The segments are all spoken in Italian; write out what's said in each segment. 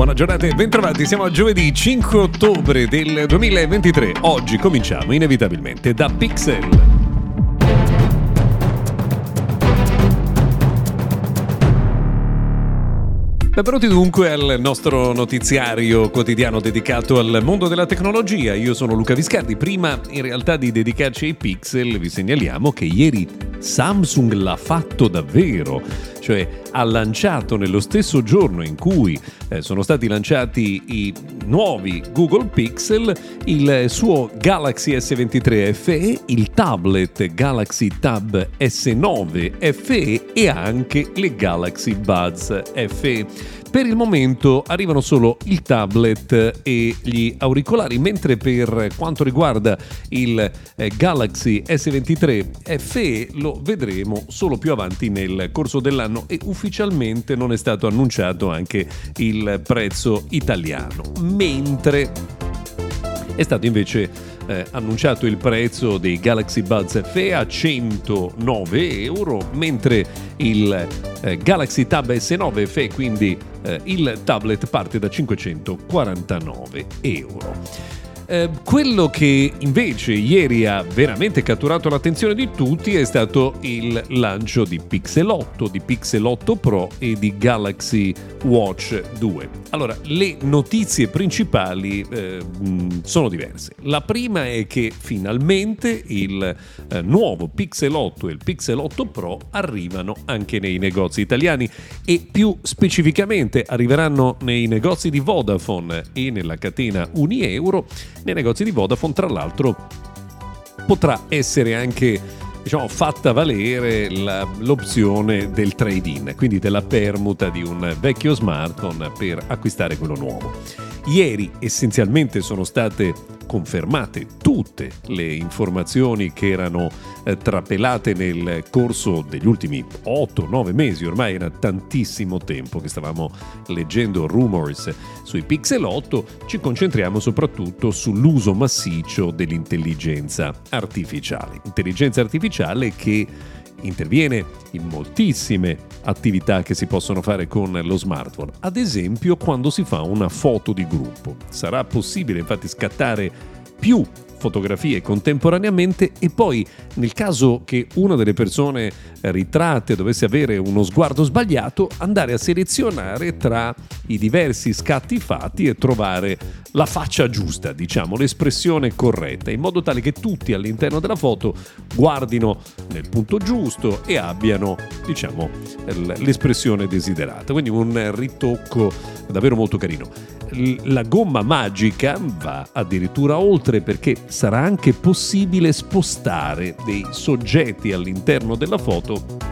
Buona giornata e bentrovati, siamo a giovedì 5 ottobre del 2023. Oggi cominciamo inevitabilmente da Pixel. Benvenuti dunque al nostro notiziario quotidiano dedicato al mondo della tecnologia. Io sono Luca Viscardi. Prima in realtà di dedicarci ai pixel vi segnaliamo che ieri Samsung l'ha fatto davvero, cioè ha lanciato nello stesso giorno in cui eh, sono stati lanciati i nuovi Google Pixel il suo Galaxy S23 FE, il tablet Galaxy Tab S9 FE e anche le Galaxy Buds FE. Per il momento arrivano solo il tablet e gli auricolari, mentre per quanto riguarda il eh, Galaxy S23 FE lo vedremo solo più avanti nel corso dell'anno e ufficialmente non è stato annunciato anche il prezzo italiano. Mentre è stato invece eh, annunciato il prezzo dei Galaxy Buds FE a 109 euro, mentre il eh, Galaxy Tab S9 FE, quindi eh, il tablet, parte da 549 euro. Eh, quello che invece ieri ha veramente catturato l'attenzione di tutti è stato il lancio di Pixel 8, di Pixel 8 Pro e di Galaxy Watch 2. Allora, le notizie principali eh, sono diverse. La prima è che finalmente il eh, nuovo Pixel 8 e il Pixel 8 Pro arrivano anche nei negozi italiani e più specificamente arriveranno nei negozi di Vodafone e nella catena Unieuro nei negozi di Vodafone, tra l'altro potrà essere anche diciamo, fatta valere la, l'opzione del trade-in, quindi della permuta di un vecchio smartphone per acquistare quello nuovo. Ieri essenzialmente sono state confermate tutte le informazioni che erano eh, trapelate nel corso degli ultimi 8-9 mesi, ormai era tantissimo tempo che stavamo leggendo rumors sui Pixel 8, ci concentriamo soprattutto sull'uso massiccio dell'intelligenza artificiale. Intelligenza artificiale che interviene in moltissime attività che si possono fare con lo smartphone, ad esempio quando si fa una foto di gruppo. Sarà possibile infatti scattare più fotografie contemporaneamente e poi nel caso che una delle persone ritratte dovesse avere uno sguardo sbagliato andare a selezionare tra i diversi scatti fatti e trovare la faccia giusta, diciamo, l'espressione corretta, in modo tale che tutti all'interno della foto guardino nel punto giusto e abbiano, diciamo, l'espressione desiderata. Quindi un ritocco davvero molto carino. La gomma magica va addirittura oltre perché sarà anche possibile spostare dei soggetti all'interno della foto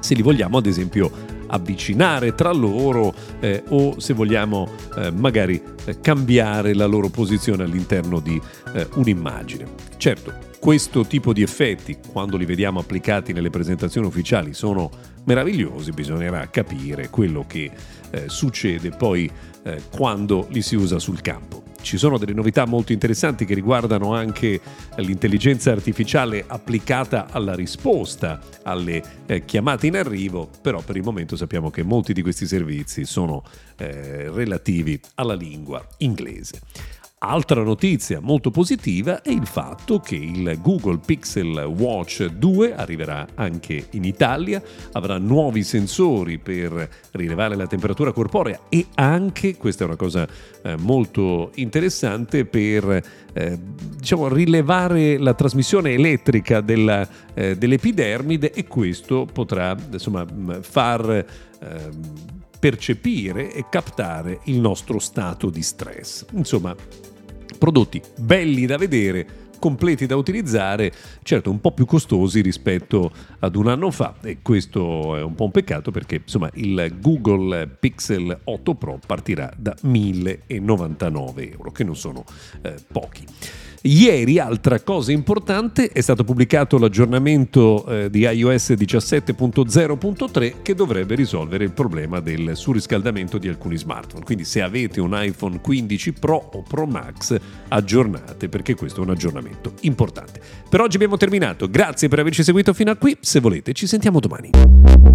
se li vogliamo ad esempio avvicinare tra loro eh, o se vogliamo eh, magari eh, cambiare la loro posizione all'interno di eh, un'immagine. Certo, questo tipo di effetti, quando li vediamo applicati nelle presentazioni ufficiali, sono meravigliosi, bisognerà capire quello che eh, succede poi eh, quando li si usa sul campo. Ci sono delle novità molto interessanti che riguardano anche l'intelligenza artificiale applicata alla risposta alle eh, chiamate in arrivo, però per il momento sappiamo che molti di questi servizi sono eh, relativi alla lingua inglese. Altra notizia molto positiva è il fatto che il Google Pixel Watch 2 arriverà anche in Italia, avrà nuovi sensori per rilevare la temperatura corporea e anche, questa è una cosa eh, molto interessante, per eh, diciamo, rilevare la trasmissione elettrica della, eh, dell'epidermide e questo potrà insomma, far ehm, percepire e captare il nostro stato di stress. Insomma, prodotti belli da vedere, completi da utilizzare, certo un po' più costosi rispetto ad un anno fa e questo è un po' un peccato perché insomma il Google Pixel 8 Pro partirà da 1099 euro, che non sono eh, pochi. Ieri, altra cosa importante, è stato pubblicato l'aggiornamento eh, di iOS 17.0.3 che dovrebbe risolvere il problema del surriscaldamento di alcuni smartphone. Quindi se avete un iPhone 15 Pro o Pro Max, aggiornate perché questo è un aggiornamento importante. Per oggi abbiamo terminato, grazie per averci seguito fino a qui, se volete ci sentiamo domani.